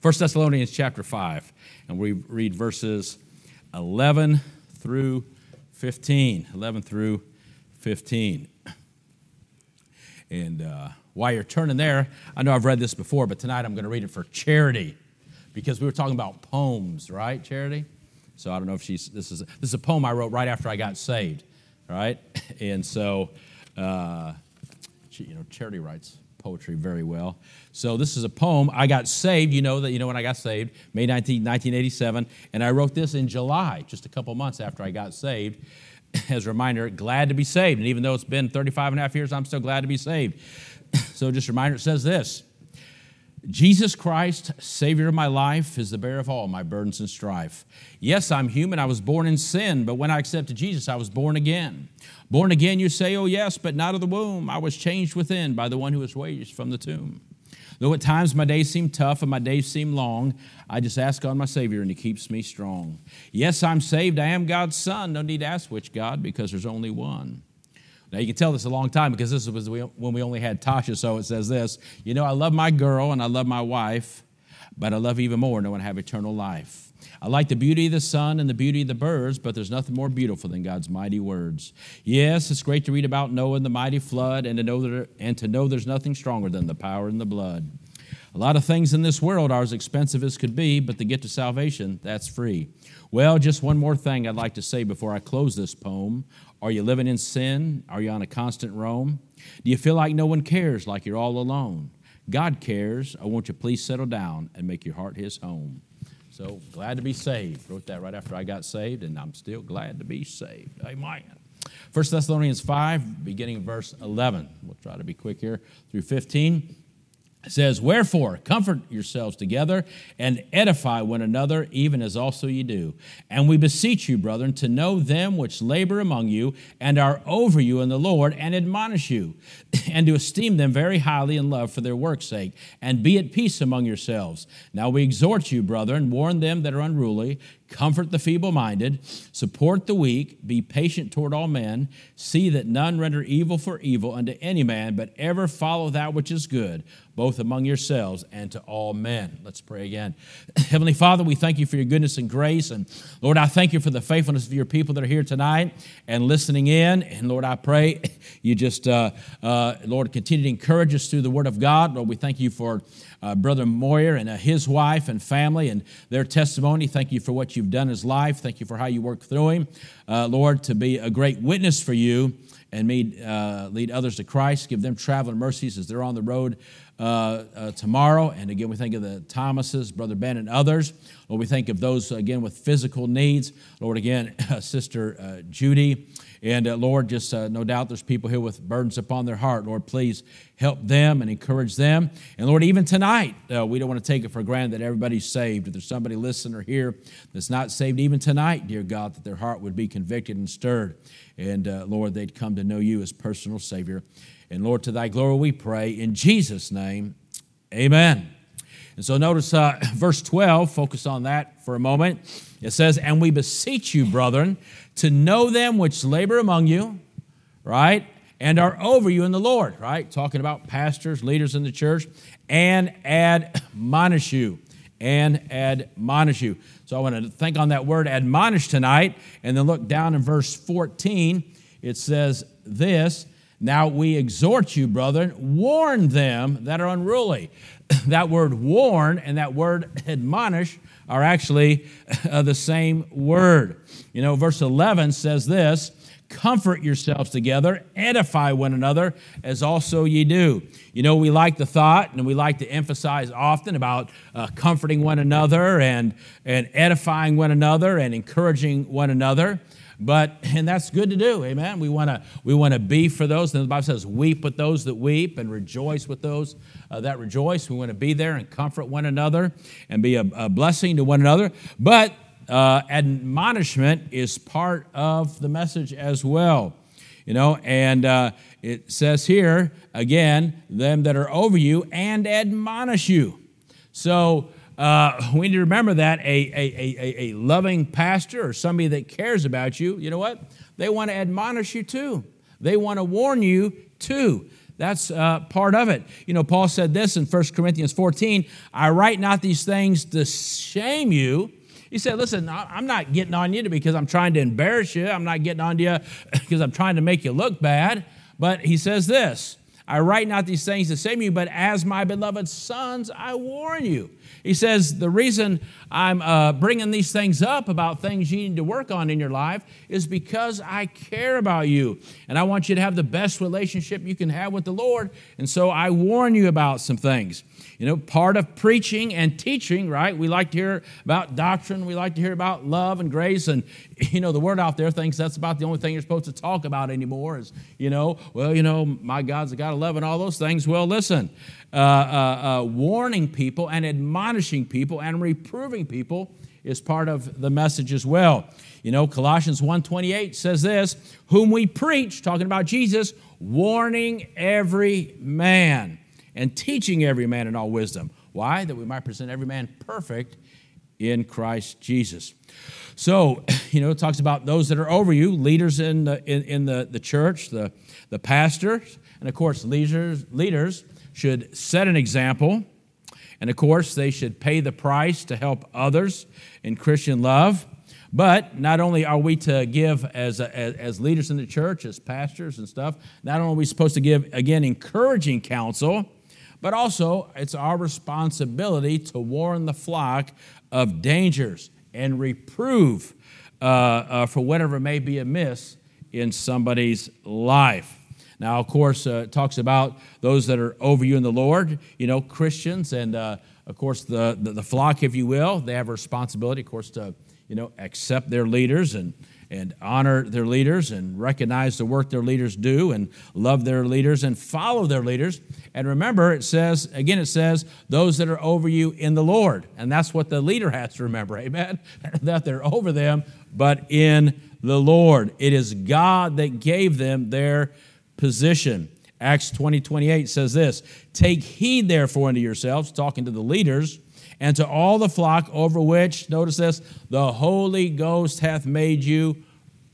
1 Thessalonians chapter 5, and we read verses 11 through 15. 11 through 15. And uh, while you're turning there, I know I've read this before, but tonight I'm going to read it for Charity because we were talking about poems, right, Charity? So I don't know if she's, this is, this is a poem I wrote right after I got saved, right? And so, uh, you know, Charity writes poetry very well. So this is a poem. I got saved. You know that you know when I got saved, May 19, 1987, and I wrote this in July, just a couple months after I got saved. As a reminder, glad to be saved. And even though it's been 35 and a half years, I'm still glad to be saved. So just a reminder, it says this. Jesus Christ, Savior of my life, is the bearer of all my burdens and strife. Yes, I'm human. I was born in sin, but when I accepted Jesus, I was born again. Born again, you say, oh yes, but not of the womb. I was changed within by the one who was raised from the tomb. Though at times my days seem tough and my days seem long, I just ask God my Savior and He keeps me strong. Yes, I'm saved. I am God's son. No need to ask which God because there's only one. Now you can tell this a long time because this was when we only had Tasha. So it says this You know, I love my girl and I love my wife, but I love even more knowing I have eternal life. I like the beauty of the sun and the beauty of the birds, but there's nothing more beautiful than God's mighty words. Yes, it's great to read about Noah and the mighty flood and to know that, and to know there's nothing stronger than the power in the blood. A lot of things in this world are as expensive as could be, but to get to salvation, that's free. Well, just one more thing I'd like to say before I close this poem. Are you living in sin? Are you on a constant roam? Do you feel like no one cares, like you're all alone? God cares. I want you please settle down and make your heart his home. So glad to be saved. Wrote that right after I got saved, and I'm still glad to be saved. Amen. 1 Thessalonians 5, beginning verse 11. We'll try to be quick here through 15. It says, Wherefore, comfort yourselves together and edify one another, even as also ye do. And we beseech you, brethren, to know them which labor among you and are over you in the Lord, and admonish you, and to esteem them very highly in love for their work's sake, and be at peace among yourselves. Now we exhort you, brethren, warn them that are unruly, comfort the feeble minded, support the weak, be patient toward all men, see that none render evil for evil unto any man, but ever follow that which is good, both among yourselves and to all men. Let's pray again. Heavenly Father, we thank you for your goodness and grace. And Lord, I thank you for the faithfulness of your people that are here tonight and listening in. And Lord, I pray you just, uh, uh, Lord, continue to encourage us through the word of God. Lord, we thank you for uh, Brother Moyer and uh, his wife and family and their testimony. Thank you for what you've done in his life. Thank you for how you work through him, uh, Lord, to be a great witness for you and uh, lead others to Christ. Give them traveling mercies as they're on the road uh, tomorrow. And again, we think of the Thomases, Brother Ben, and others. Lord, we think of those, again, with physical needs. Lord, again, Sister Judy. And uh, Lord, just uh, no doubt there's people here with burdens upon their heart. Lord, please help them and encourage them. And Lord, even tonight, uh, we don't want to take it for granted that everybody's saved. If there's somebody listening or here that's not saved, even tonight, dear God, that their heart would be convicted and stirred. And uh, Lord, they'd come to know you as personal Savior. And Lord, to thy glory we pray. In Jesus' name, amen. And so notice uh, verse 12, focus on that for a moment. It says, And we beseech you, brethren, to know them which labor among you, right? And are over you in the Lord, right? Talking about pastors, leaders in the church, and admonish you. And admonish you. So I want to think on that word admonish tonight, and then look down in verse 14. It says this Now we exhort you, brethren, warn them that are unruly. that word warn and that word admonish are actually uh, the same word. You know, verse 11 says this comfort yourselves together, edify one another, as also ye do. You know, we like the thought and we like to emphasize often about uh, comforting one another and, and edifying one another and encouraging one another. But and that's good to do, amen. We want to we want to be for those. And the Bible says, "Weep with those that weep, and rejoice with those uh, that rejoice." We want to be there and comfort one another and be a, a blessing to one another. But uh, admonishment is part of the message as well. You know, and uh, it says here again, them that are over you and admonish you. So uh, we need to remember that a, a, a, a loving pastor or somebody that cares about you, you know what? They want to admonish you too. They want to warn you too. That's uh, part of it. You know, Paul said this in 1 Corinthians 14 I write not these things to shame you. He said, Listen, I'm not getting on you because I'm trying to embarrass you. I'm not getting on you because I'm trying to make you look bad. But he says this I write not these things to shame you, but as my beloved sons, I warn you. He says, The reason I'm uh, bringing these things up about things you need to work on in your life is because I care about you. And I want you to have the best relationship you can have with the Lord. And so I warn you about some things. You know, part of preaching and teaching, right? We like to hear about doctrine. We like to hear about love and grace. And, you know, the word out there thinks that's about the only thing you're supposed to talk about anymore is, you know, well, you know, my God's a God of love and all those things. Well, listen, uh, uh, uh, warning people and admonishing people and reproving people is part of the message as well. You know, Colossians 1:28 says this, whom we preach, talking about Jesus, warning every man and teaching every man in all wisdom. Why? That we might present every man perfect in Christ Jesus. So, you know, it talks about those that are over you, leaders in the, in, in the, the church, the, the pastors, and of course, leaders, leaders should set an example. And of course, they should pay the price to help others in Christian love. But not only are we to give as, as, as, leaders in the church, as pastors and stuff, not only are we supposed to give, again, encouraging counsel, but also it's our responsibility to warn the flock of dangers and reprove uh, uh, for whatever may be amiss in somebody's life. Now, of course, uh, it talks about those that are over you in the Lord, you know, Christians, and uh, of course, the, the, the flock, if you will, they have a responsibility, of course, to, you know, accept their leaders and and honor their leaders and recognize the work their leaders do and love their leaders and follow their leaders. And remember, it says, again, it says, those that are over you in the Lord. And that's what the leader has to remember, amen? that they're over them, but in the Lord. It is God that gave them their position. Acts 20 28 says this Take heed, therefore, unto yourselves, talking to the leaders and to all the flock over which, notice this, the Holy Ghost hath made you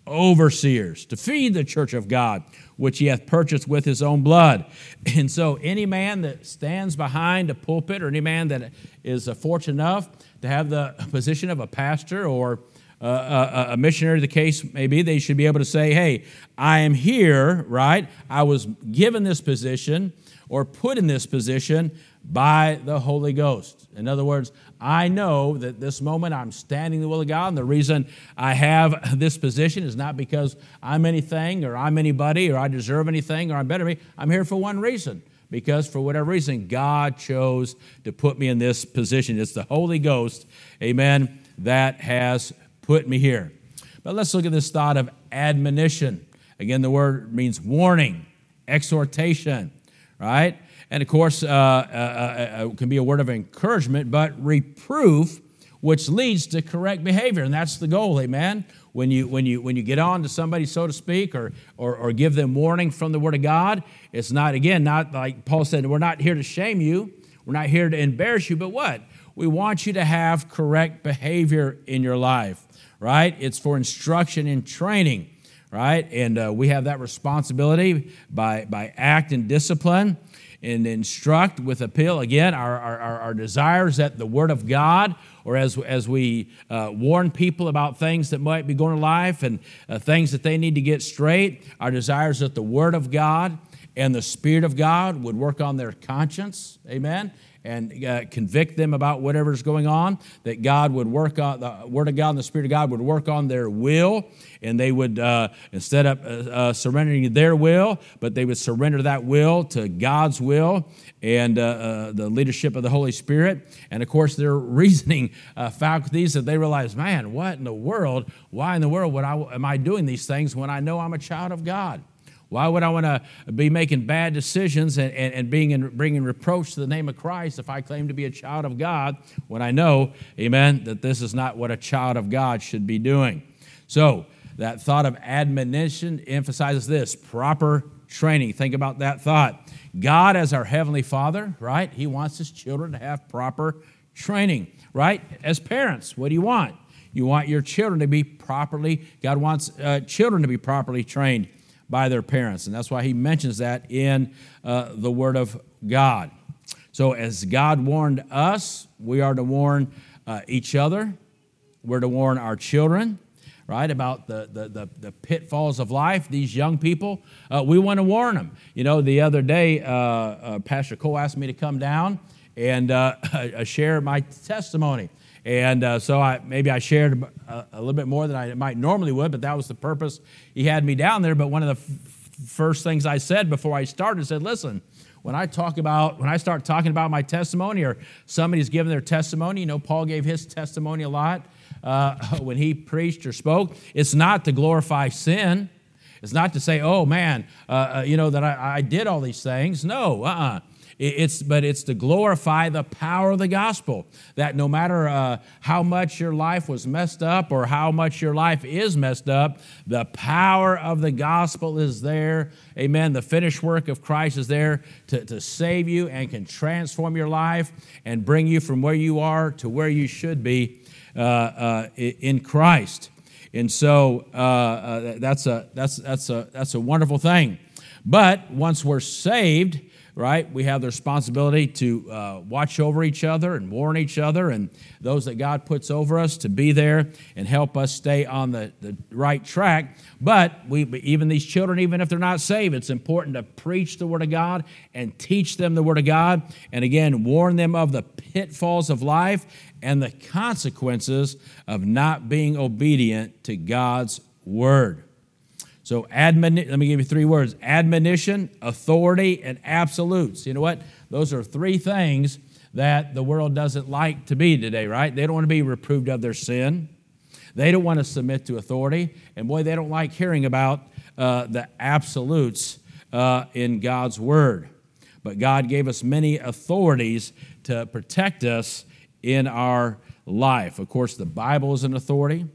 overseers to feed the church of God, which he hath purchased with his own blood. And so, any man that stands behind a pulpit, or any man that is fortunate enough to have the position of a pastor or a, a missionary, the case may be, they should be able to say, Hey, I am here, right? I was given this position or put in this position by the Holy Ghost. In other words, I know that this moment I'm standing the will of God, and the reason I have this position is not because I'm anything or I'm anybody or I deserve anything or I'm better than me. I'm here for one reason because for whatever reason, God chose to put me in this position. It's the Holy Ghost, amen, that has put me here. But let's look at this thought of admonition. Again, the word means warning, exhortation, right? And of course, uh, uh, uh, uh, can be a word of encouragement, but reproof, which leads to correct behavior. And that's the goal, amen? When you, when you, when you get on to somebody, so to speak, or, or, or give them warning from the Word of God, it's not, again, not like Paul said, we're not here to shame you, we're not here to embarrass you, but what? We want you to have correct behavior in your life, right? It's for instruction and training, right? And uh, we have that responsibility by, by act and discipline and instruct with appeal. Again, our, our, our desires that the Word of God, or as, as we uh, warn people about things that might be going to life and uh, things that they need to get straight, our desires that the Word of God and the Spirit of God would work on their conscience. Amen and uh, convict them about whatever's going on, that God would work on, the Word of God and the Spirit of God would work on their will, and they would, uh, instead of uh, uh surrendering their will, but they would surrender that will to God's will and uh, uh, the leadership of the Holy Spirit. And of course, their reasoning faculties that they realize, man, what in the world, why in the world would I, am I doing these things when I know I'm a child of God? Why would I want to be making bad decisions and, and, and being in, bringing reproach to the name of Christ if I claim to be a child of God when I know, amen, that this is not what a child of God should be doing? So, that thought of admonition emphasizes this proper training. Think about that thought. God, as our Heavenly Father, right? He wants His children to have proper training, right? As parents, what do you want? You want your children to be properly, God wants uh, children to be properly trained by their parents. And that's why he mentions that in uh, the Word of God. So, as God warned us, we are to warn uh, each other, we're to warn our children. Right about the, the, the, the pitfalls of life, these young people, uh, we want to warn them. You know, the other day, uh, uh, Pastor Cole asked me to come down and uh, share my testimony. And uh, so I, maybe I shared a, a, little bit more than I might normally would, but that was the purpose he had me down there. But one of the f- first things I said before I started said, listen, when I talk about, when I start talking about my testimony or somebody's giving their testimony, you know, Paul gave his testimony a lot uh, when he preached or spoke. It's not to glorify sin. It's not to say, oh man, uh, uh, you know, that I, I, did all these things. No, uh uh-uh. It's, but it's to glorify the power of the gospel. That no matter uh, how much your life was messed up or how much your life is messed up, the power of the gospel is there. Amen. The finished work of Christ is there to, to save you and can transform your life and bring you from where you are to where you should be uh, uh, in Christ. And so uh, uh, that's, a, that's, that's, a, that's a wonderful thing. But once we're saved, right? We have the responsibility to uh, watch over each other and warn each other and those that God puts over us to be there and help us stay on the, the right track. But we, even these children, even if they're not saved, it's important to preach the Word of God and teach them the Word of God. And again, warn them of the pitfalls of life and the consequences of not being obedient to God's Word. So, admoni- let me give you three words admonition, authority, and absolutes. You know what? Those are three things that the world doesn't like to be today, right? They don't want to be reproved of their sin. They don't want to submit to authority. And boy, they don't like hearing about uh, the absolutes uh, in God's Word. But God gave us many authorities to protect us in our life. Of course, the Bible is an authority.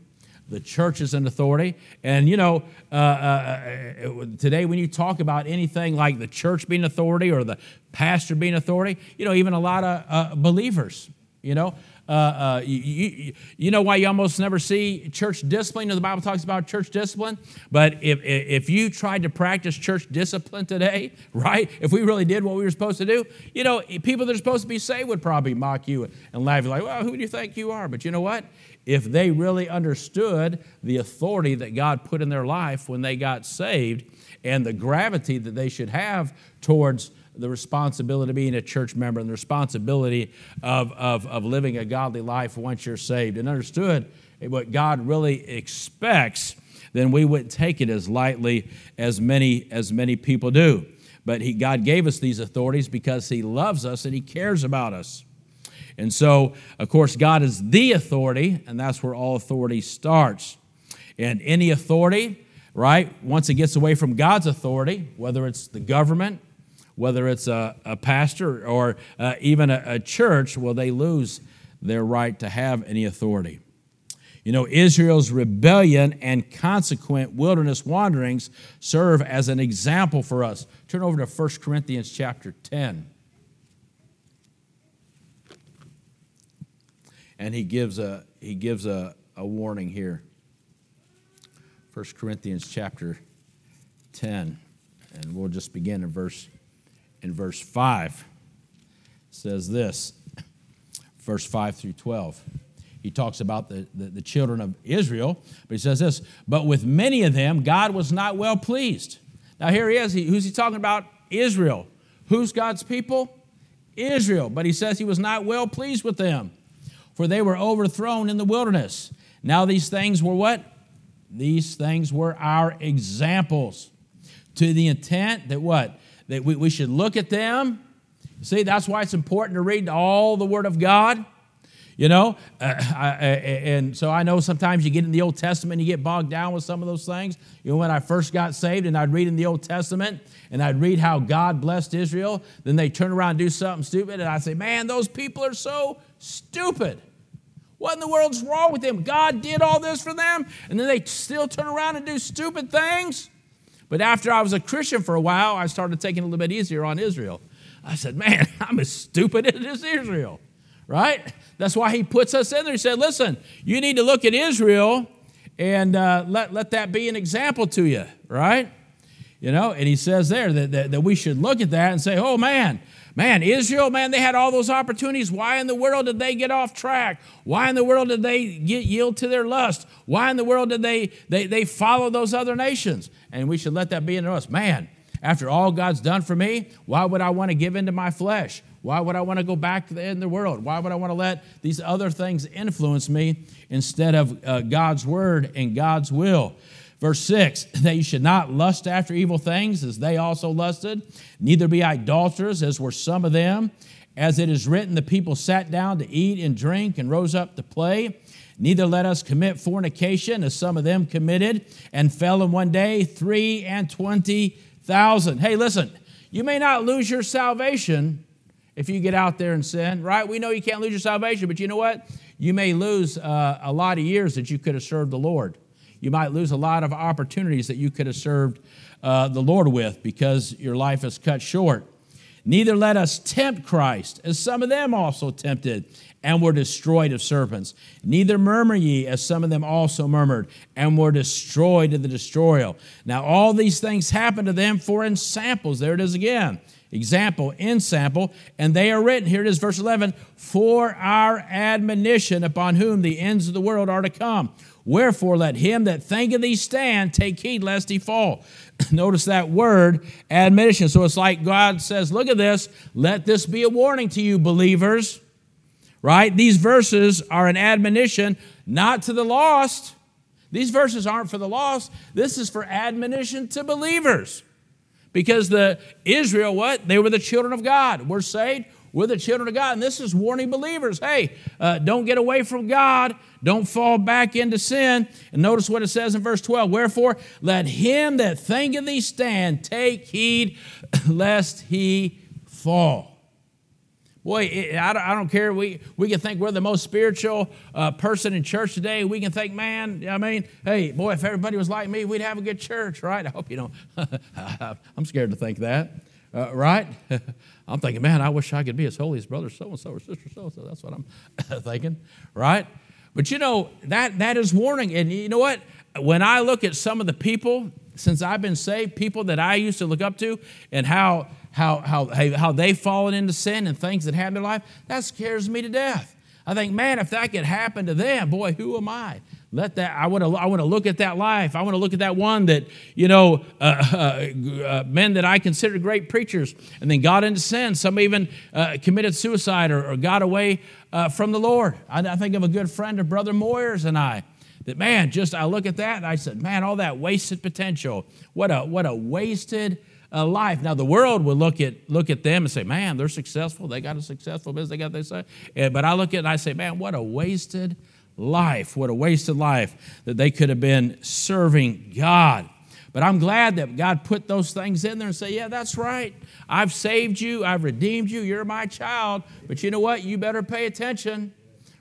The church is an authority. And, you know, uh, uh, uh, today when you talk about anything like the church being authority or the pastor being authority, you know, even a lot of uh, believers, you know, uh, uh, you, you, you, know why you almost never see church discipline? You know, the Bible talks about church discipline. But if, if you tried to practice church discipline today, right, if we really did what we were supposed to do, you know, people that are supposed to be saved would probably mock you and laugh. Like, well, who do you think you are? But you know what? if they really understood the authority that God put in their life when they got saved and the gravity that they should have towards the responsibility of being a church member and the responsibility of, of, of living a godly life once you're saved and understood what God really expects, then we wouldn't take it as lightly as many, as many people do. But he, God gave us these authorities because He loves us and He cares about us. And so, of course, God is the authority, and that's where all authority starts. And any authority, right, once it gets away from God's authority, whether it's the government, whether it's a, a pastor, or uh, even a, a church, well, they lose their right to have any authority. You know, Israel's rebellion and consequent wilderness wanderings serve as an example for us. Turn over to 1 Corinthians chapter 10. and he gives a he gives a, a warning here 1 corinthians chapter 10 and we'll just begin in verse in verse 5 it says this verse 5 through 12 he talks about the, the, the children of israel but he says this but with many of them god was not well pleased. Now here he is. He, who's he talking about? Israel. Who's god's people? Israel. But he says he was not well pleased with them for they were overthrown in the wilderness. Now, these things were what? These things were our examples to the intent that what? That we, we should look at them. See, that's why it's important to read all the Word of God. You know, uh, I, and so I know sometimes you get in the Old Testament, and you get bogged down with some of those things. You know, when I first got saved and I'd read in the Old Testament and I'd read how God blessed Israel, then they turn around and do something stupid, and I say, man, those people are so stupid. What in the world's wrong with them? God did all this for them, and then they still turn around and do stupid things. But after I was a Christian for a while, I started taking a little bit easier on Israel. I said, man, I'm as stupid as Israel, right? That's why he puts us in there. He said, listen, you need to look at Israel and uh, let, let that be an example to you, right? You know, and he says there that, that, that we should look at that and say, oh man, man, Israel, man, they had all those opportunities. Why in the world did they get off track? Why in the world did they get yield to their lust? Why in the world did they, they, they follow those other nations? And we should let that be in us. Man, after all God's done for me, why would I want to give into my flesh? Why would I want to go back in the world? Why would I want to let these other things influence me instead of uh, God's word and God's will? Verse 6 that you should not lust after evil things as they also lusted, neither be idolaters as were some of them. As it is written, the people sat down to eat and drink and rose up to play. Neither let us commit fornication as some of them committed and fell in one day three and twenty thousand. Hey, listen, you may not lose your salvation if you get out there and sin, right? We know you can't lose your salvation, but you know what? You may lose uh, a lot of years that you could have served the Lord. You might lose a lot of opportunities that you could have served uh, the Lord with because your life is cut short. Neither let us tempt Christ, as some of them also tempted and were destroyed of serpents. Neither murmur ye, as some of them also murmured, and were destroyed of the destroyer. Now all these things happened to them for ensamples. There it is again. Example, ensample, and they are written, here it is, verse 11, for our admonition upon whom the ends of the world are to come. Wherefore, let him that thinketh he stand take heed lest he fall. Notice that word, admonition. So it's like God says, Look at this. Let this be a warning to you, believers right? These verses are an admonition not to the lost. These verses aren't for the lost. This is for admonition to believers. Because the Israel, what? They were the children of God. We're saved. We're the children of God. And this is warning believers hey, uh, don't get away from God. Don't fall back into sin. And notice what it says in verse 12 Wherefore, let him that thinketh thee stand take heed lest he fall. Boy, I don't care. We, we can think we're the most spiritual uh, person in church today. We can think, man, I mean, hey, boy, if everybody was like me, we'd have a good church, right? I hope you don't. I'm scared to think that, uh, right? I'm thinking, man, I wish I could be as holy as brother so and so or sister so and so. That's what I'm thinking, right? But you know, that, that is warning. And you know what? When I look at some of the people, since I've been saved, people that I used to look up to, and how how, how, how they've fallen into sin and things that happen in their life, that scares me to death. I think, man, if that could happen to them, boy, who am I? Let that. I want to. I want to look at that life. I want to look at that one that you know, uh, uh, uh, men that I considered great preachers, and then got into sin. Some even uh, committed suicide or, or got away uh, from the Lord. I, I, think of a good friend of Brother Moyers and I. That man, just I look at that and I said, man, all that wasted potential. What a what a wasted uh, life. Now the world would look at look at them and say, "Man, they're successful. They got a successful business. They got they say." but I look at it and I say, "Man, what a wasted life! What a wasted life that they could have been serving God." But I'm glad that God put those things in there and say, "Yeah, that's right. I've saved you. I've redeemed you. You're my child. But you know what? You better pay attention."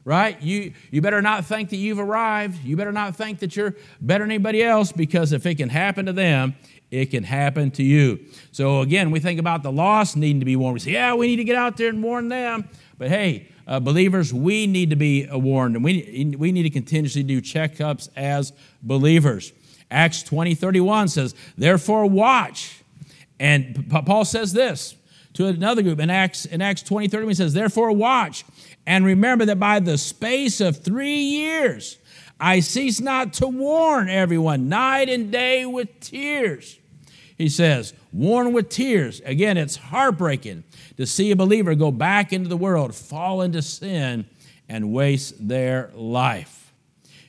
right? You, you better not think that you've arrived. You better not think that you're better than anybody else because if it can happen to them, it can happen to you. So again, we think about the lost needing to be warned. We say, yeah, we need to get out there and warn them. But hey, uh, believers, we need to be warned, and we, we need to continuously do checkups as believers. Acts 20, 31 says, therefore watch. And Paul says this to another group in Acts, in Acts 20, 31, he says, therefore watch and remember that by the space of three years, I cease not to warn everyone night and day with tears. He says, warn with tears. Again, it's heartbreaking to see a believer go back into the world, fall into sin, and waste their life.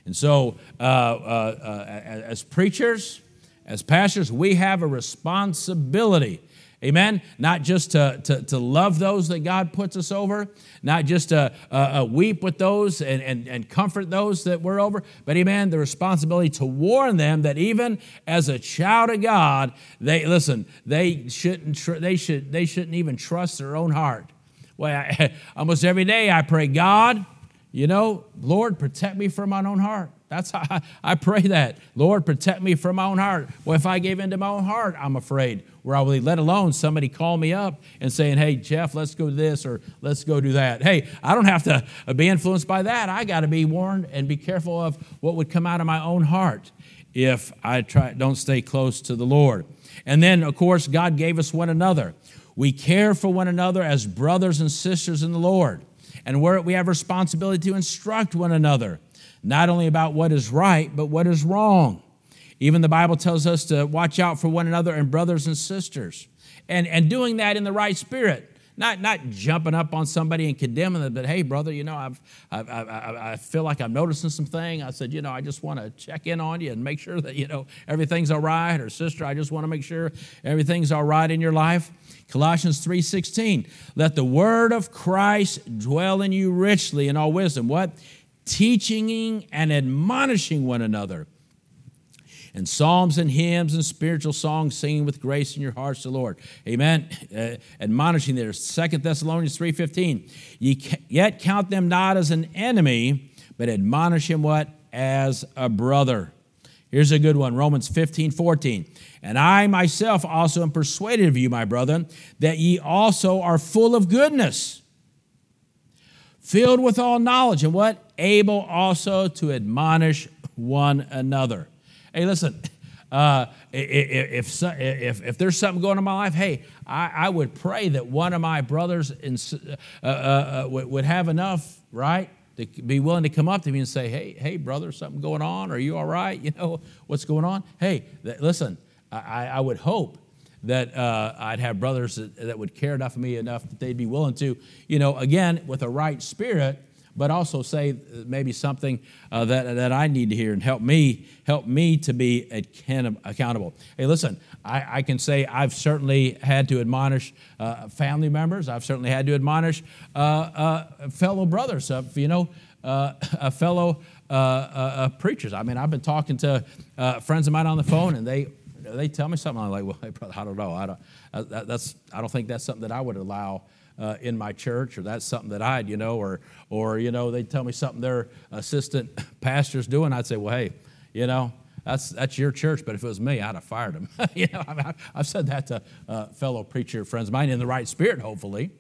And so, uh, uh, uh, as preachers, as pastors, we have a responsibility Amen. Not just to, to, to love those that God puts us over, not just to uh, uh, weep with those and, and, and comfort those that we're over, but amen, the responsibility to warn them that even as a child of God, they listen, they shouldn't tr- they should they shouldn't even trust their own heart. Well, I, almost every day I pray, God, you know, Lord, protect me from my own heart. That's how I, I, pray that. Lord, protect me from my own heart. Well, if I gave into my own heart, I'm afraid where I will be, let alone somebody call me up and saying, hey, Jeff, let's go do this or let's go do that. Hey, I don't have to be influenced by that. I got to be warned and be careful of what would come out of my own heart. if I try, don't stay close to the Lord. And then, of course, God gave us one another. We care for one another as brothers and sisters in the Lord. And we have responsibility to instruct one another, not only about what is right, but what is wrong. Even the Bible tells us to watch out for one another and brothers and sisters. And, and doing that in the right spirit. Not, not jumping up on somebody and condemning them, but hey, brother, you know, I've, I've, I, I feel like I'm noticing something. I said, you know, I just want to check in on you and make sure that, you know, everything's all right. Or sister, I just want to make sure everything's all right in your life. Colossians 3:16, let the word of Christ dwell in you richly in all wisdom. What? Teaching and admonishing one another and psalms and hymns and spiritual songs, singing with grace in your hearts to the Lord. Amen. Uh, admonishing there. Second Thessalonians 3.15. Ye yet count them not as an enemy, but admonish him what? As a brother. Here's a good one Romans 15, 14. And I myself also am persuaded of you, my brethren, that ye also are full of goodness, filled with all knowledge, and what? Able also to admonish one another. Hey, listen, uh, if, if, if there's something going on in my life, hey, I, I would pray that one of my brothers in, uh, uh, uh would have enough, right, to be willing to come up to me and say, hey, hey, brother, something going on? Are you all right? You know, what's going on? Hey, th- listen, I, I would hope that uh, I'd have brothers that, that would care enough for me enough that they'd be willing to, you know, again, with a right spirit, but also say maybe something uh, that, that I need to hear and help me help me to be accountable. Hey, listen, I, I can say I've certainly had to admonish uh, family members. I've certainly had to admonish uh, uh fellow brothers. Uh, you know, uh, fellow preachers. I mean, I've been talking to friends of mine on the phone, and they they tell me something. I'm like, well, hey, brother, I don't know. I don't. that's I don't think that's something that I would allow uh, in my church, or that's something that I'd, you know, or, or you know, they'd tell me something their assistant pastor's doing. I'd say, well, hey, you know, that's, that's your church, but if it was me, I'd have fired him. you know, I I've said that to uh, fellow preacher friends of mine in the right spirit, hopefully,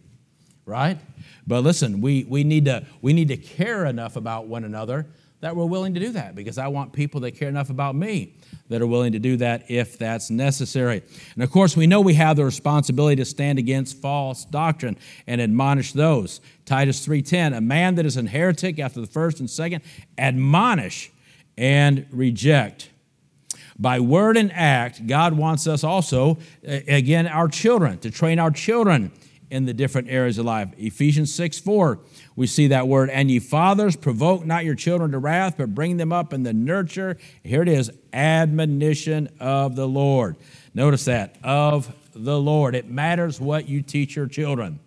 right? But listen, we, we, need to, we need to care enough about one another that we're willing to do that because I want people that care enough about me that are willing to do that if that's necessary. And of course, we know we have the responsibility to stand against false doctrine and admonish those. Titus 3:10, a man that is an heretic after the first and second, admonish and reject. By word and act, God wants us also, again, our children, to train our children in the different areas of life. Ephesians 6 4, we see that word. And ye fathers, provoke not your children to wrath, but bring them up in the nurture. Here it is admonition of the Lord. Notice that, of the Lord. It matters what you teach your children.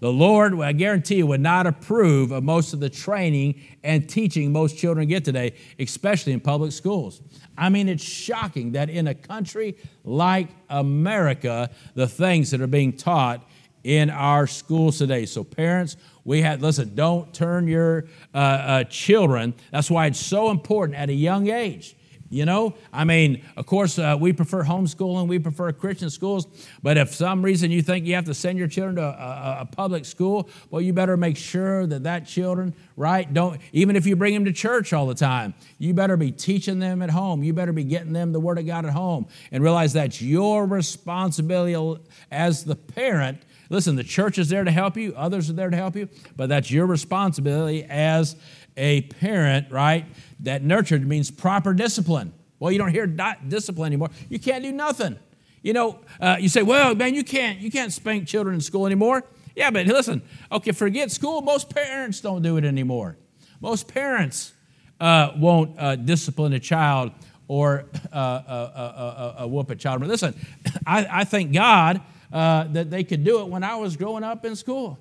The Lord, I guarantee you, would not approve of most of the training and teaching most children get today, especially in public schools. I mean, it's shocking that in a country like America, the things that are being taught in our schools today. So, parents, we had, listen, don't turn your uh, uh, children. That's why it's so important at a young age. You know, I mean, of course, uh, we prefer homeschooling, we prefer Christian schools, but if some reason you think you have to send your children to a, a, a, public school, well, you better make sure that that children, right, don't, even if you bring them to church all the time, you better be teaching them at home. You better be getting them the Word of God at home and realize that's your responsibility as the parent Listen, the church is there to help you, others are there to help you, but that's your responsibility as a parent, right? That nurtured means proper discipline. Well, you don't hear discipline anymore. You can't do nothing. You know, uh, you say, well, man, you can't, you can't spank children in school anymore. Yeah, but listen, okay, forget school. Most parents don't do it anymore. Most parents uh, won't uh, discipline a child or uh, uh, uh, whoop a child. But listen, I, I thank God uh, that they could do it when I was growing up in school.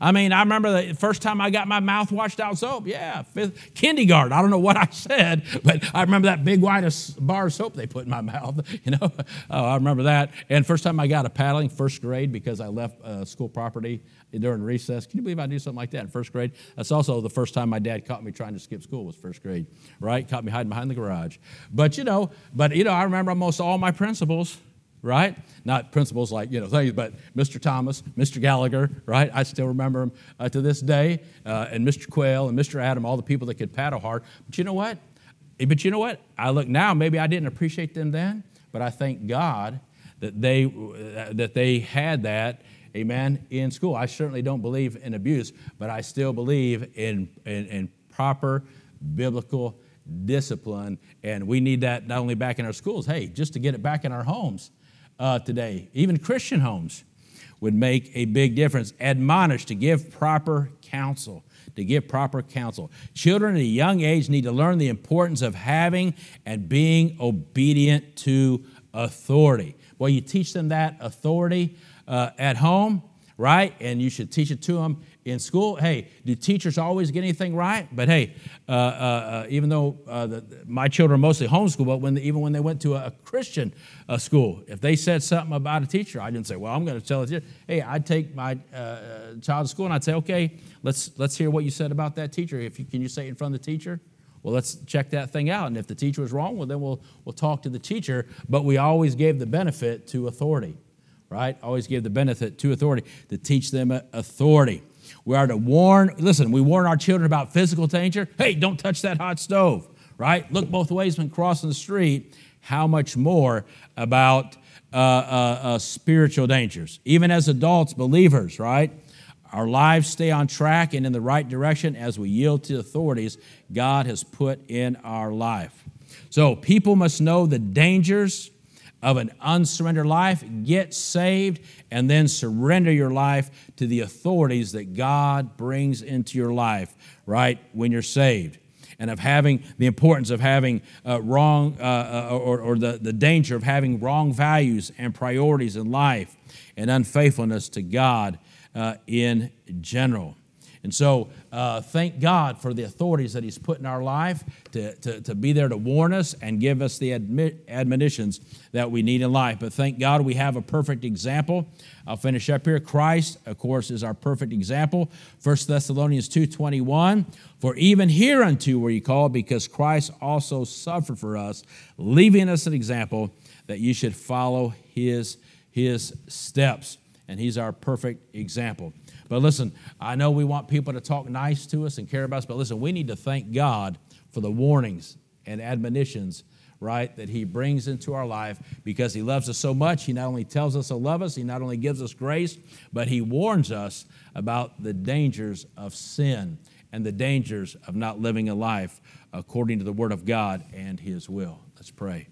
I mean, I remember the first time I got my mouth washed out soap. Yeah, fifth, kindergarten. I don't know what I said, but I remember that big white bar of soap they put in my mouth. You know, oh, I remember that. And first time I got a paddling, first grade, because I left uh, school property during recess. Can you believe I do something like that in first grade? That's also the first time my dad caught me trying to skip school was first grade, right? Caught me hiding behind the garage. But you know, but you know, I remember almost all my principals right? Not principals like, you know, things, but Mr. Thomas, Mr. Gallagher, right? I still remember him uh, to this day, uh, and Mr. Quayle and Mr. Adam, all the people that could paddle hard. But you know what? But you know what? I look now, maybe I didn't appreciate them then, but I thank God that they, that they had that, amen, in school. I certainly don't believe in abuse, but I still believe in, in, in proper biblical discipline. And we need that not only back in our schools, hey, just to get it back in our homes uh, today, even Christian homes would make a big difference. Admonish to give proper counsel. To give proper counsel. Children at a young age need to learn the importance of having and being obedient to authority. Well, you teach them that authority uh, at home, right? And you should teach it to them in school. Hey, do teachers always get anything right? But hey, uh, uh, uh even though uh, the, my children mostly homeschool, but when, even when they went to a, a Christian uh, school, if they said something about a teacher, I didn't say, well, I'm going to tell it. Hey, I'd take my child to school and I'd say, okay, let's, let's hear what you said about that teacher. If you, can you say it in front of the teacher? Well, let's check that thing out. And if the teacher was wrong, well, then we'll, we'll talk to the teacher. But we always gave the benefit to authority, right? Always gave the benefit to authority to teach them authority. We are to warn, listen, we warn our children about physical danger. Hey, don't touch that hot stove, right? Look both ways when crossing the street. How much more about uh, uh, uh, spiritual dangers? Even as adults, believers, right? Our lives stay on track and in the right direction as we yield to authorities God has put in our life. So, people must know the dangers of an unsurrendered life, get saved, and then surrender your life to the authorities that God brings into your life, right, when you're saved. And of having the importance of having uh, wrong, uh, uh, or, or the, the danger of having wrong values and priorities in life and unfaithfulness to God uh, in general. And so, uh, thank God for the authorities that He's put in our life to, to, to be there to warn us and give us the admit, admonitions that we need in life. But thank God we have a perfect example. I'll finish up here. Christ, of course, is our perfect example. 1 Thessalonians 2.21, For even hereunto were you called, because Christ also suffered for us, leaving us an example that you should follow His, his steps. And He's our perfect example. But listen, I know we want people to talk nice to us and care about us, but listen, we need to thank God for the warnings and admonitions, right, that He brings into our life because He loves us so much. He not only tells us to love us, He not only gives us grace, but He warns us about the dangers of sin and the dangers of not living a life according to the Word of God and His will. Let's pray.